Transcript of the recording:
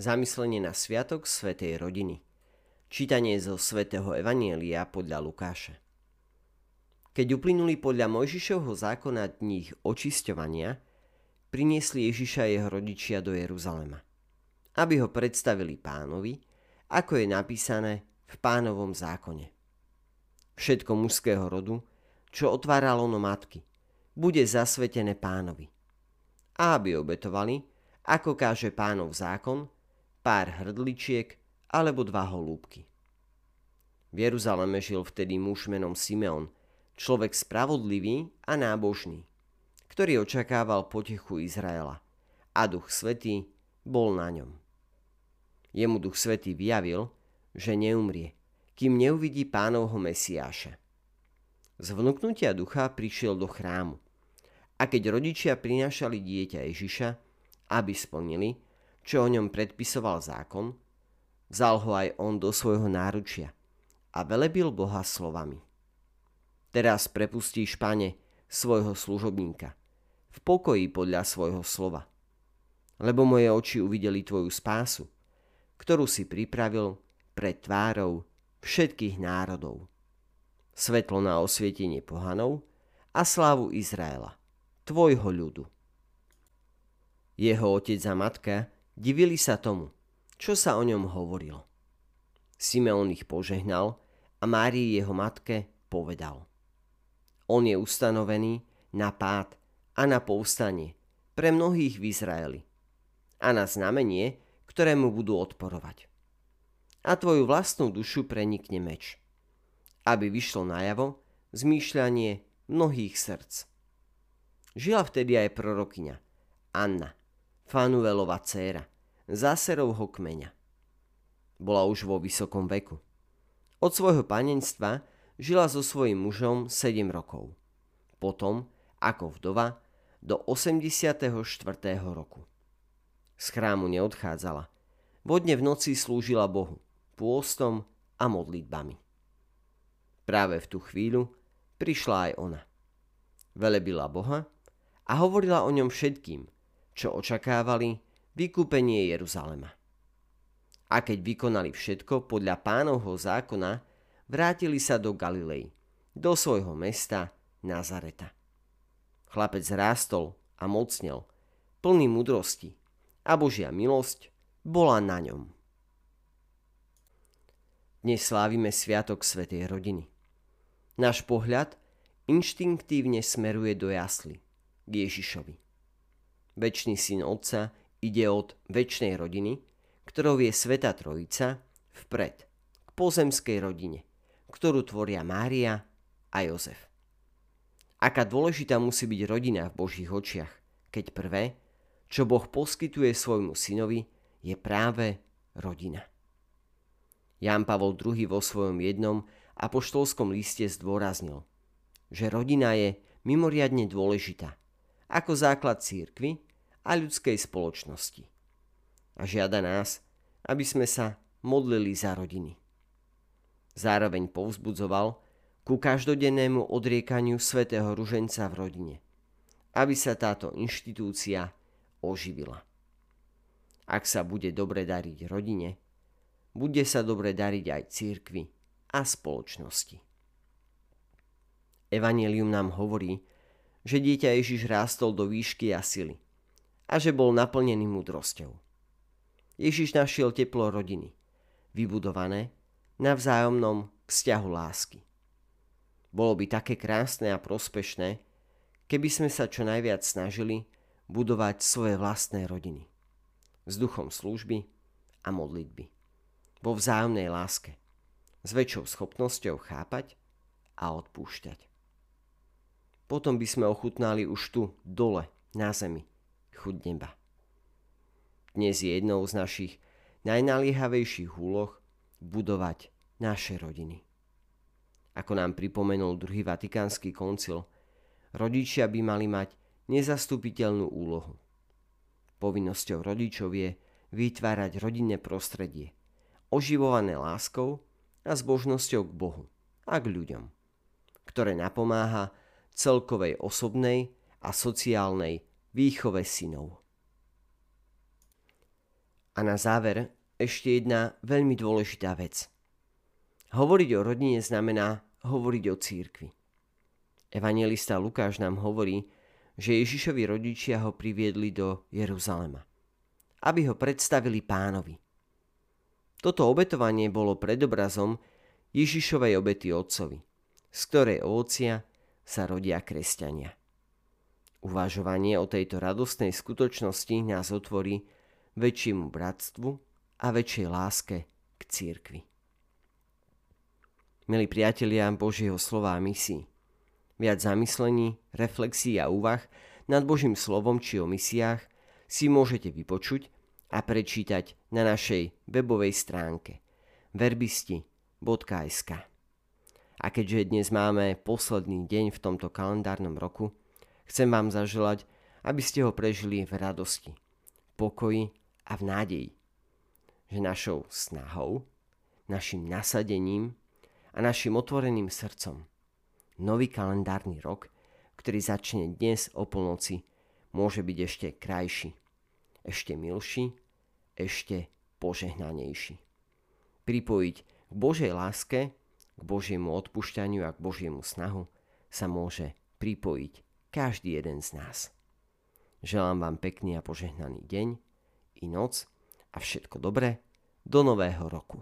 Zamyslenie na sviatok Svetej rodiny. Čítanie zo Svetého Evanielia podľa Lukáša. Keď uplynuli podľa Mojžišovho zákona dní očisťovania, priniesli Ježiša jeho rodičia do Jeruzalema, aby ho predstavili pánovi, ako je napísané v pánovom zákone. Všetko mužského rodu, čo otváralo no matky, bude zasvetené pánovi. A aby obetovali, ako káže pánov zákon, pár hrdličiek alebo dva holúbky. V Jeruzaleme žil vtedy muž menom Simeon, človek spravodlivý a nábožný, ktorý očakával potechu Izraela a duch svetý bol na ňom. Jemu duch svetý vyjavil, že neumrie, kým neuvidí pánovho Mesiáša. Z vnúknutia ducha prišiel do chrámu a keď rodičia prinášali dieťa Ježiša, aby splnili, čo o ňom predpisoval zákon, vzal ho aj on do svojho náručia a velebil Boha slovami. Teraz prepustíš, pane, svojho služobníka, v pokoji podľa svojho slova. Lebo moje oči uvideli tvoju spásu, ktorú si pripravil pred tvárou všetkých národov. Svetlo na osvietenie pohanov a slávu Izraela, tvojho ľudu. Jeho otec a matka Divili sa tomu, čo sa o ňom hovorilo. Simeon ich požehnal a Márii jeho matke povedal. On je ustanovený na pád a na povstanie pre mnohých v Izraeli a na znamenie, ktorému budú odporovať. A tvoju vlastnú dušu prenikne meč, aby vyšlo najavo zmýšľanie mnohých srdc. Žila vtedy aj prorokyňa, Anna, Fanuelova dcéra, záserovho kmeňa. Bola už vo vysokom veku. Od svojho panenstva žila so svojím mužom 7 rokov. Potom, ako vdova, do 84. roku. Z chrámu neodchádzala. Vodne v noci slúžila Bohu, pôstom a modlitbami. Práve v tú chvíľu prišla aj ona. Velebila Boha a hovorila o ňom všetkým, čo očakávali vykúpenie Jeruzalema. A keď vykonali všetko podľa pánovho zákona, vrátili sa do Galilei, do svojho mesta Nazareta. Chlapec rástol a mocnel, plný mudrosti a Božia milosť bola na ňom. Dnes slávime Sviatok Svetej rodiny. Náš pohľad inštinktívne smeruje do jasly, k Ježišovi väčší syn Otca, ide od väčšnej rodiny, ktorou je Sveta Trojica, vpred, k pozemskej rodine, ktorú tvoria Mária a Jozef. Aká dôležitá musí byť rodina v Božích očiach, keď prvé, čo Boh poskytuje svojmu synovi, je práve rodina. Ján Pavol II vo svojom jednom apoštolskom liste zdôraznil, že rodina je mimoriadne dôležitá ako základ církvy a ľudskej spoločnosti. A žiada nás, aby sme sa modlili za rodiny. Zároveň povzbudzoval ku každodennému odriekaniu svätého ruženca v rodine, aby sa táto inštitúcia oživila. Ak sa bude dobre dariť rodine, bude sa dobre dariť aj církvi a spoločnosti. Evangelium nám hovorí, že dieťa Ježiš rástol do výšky a sily a že bol naplnený múdrosťou. Ježiš našiel teplo rodiny, vybudované na vzájomnom vzťahu lásky. Bolo by také krásne a prospešné, keby sme sa čo najviac snažili budovať svoje vlastné rodiny. S duchom služby a modlitby. Vo vzájomnej láske. S väčšou schopnosťou chápať a odpúšťať potom by sme ochutnali už tu, dole, na zemi, chuť neba. Dnes je jednou z našich najnaliehavejších úloh budovať naše rodiny. Ako nám pripomenul druhý vatikánsky koncil, rodičia by mali mať nezastupiteľnú úlohu. Povinnosťou rodičov je vytvárať rodinné prostredie, oživované láskou a zbožnosťou k Bohu a k ľuďom, ktoré napomáha celkovej osobnej a sociálnej výchove synov. A na záver ešte jedna veľmi dôležitá vec. Hovoriť o rodine znamená hovoriť o církvi. Evangelista Lukáš nám hovorí, že Ježišovi rodičia ho priviedli do Jeruzalema, aby ho predstavili pánovi. Toto obetovanie bolo predobrazom Ježišovej obety otcovi, z ktorej ovocia sa rodia kresťania. Uvažovanie o tejto radostnej skutočnosti nás otvorí väčšiemu bratstvu a väčšej láske k církvi. Milí priatelia Božieho slova a misií, viac zamyslení, reflexí a úvah nad Božím slovom či o misiách si môžete vypočuť a prečítať na našej webovej stránke verbisti.sk. A keďže dnes máme posledný deň v tomto kalendárnom roku, chcem vám zaželať, aby ste ho prežili v radosti, pokoji a v nádeji že našou snahou, našim nasadením a našim otvoreným srdcom nový kalendárny rok, ktorý začne dnes o polnoci, môže byť ešte krajší, ešte milší, ešte požehnanejší. Pripojiť k Božej láske, k Božiemu odpušťaniu a k Božiemu snahu sa môže pripojiť každý jeden z nás. Želám vám pekný a požehnaný deň i noc a všetko dobré do nového roku.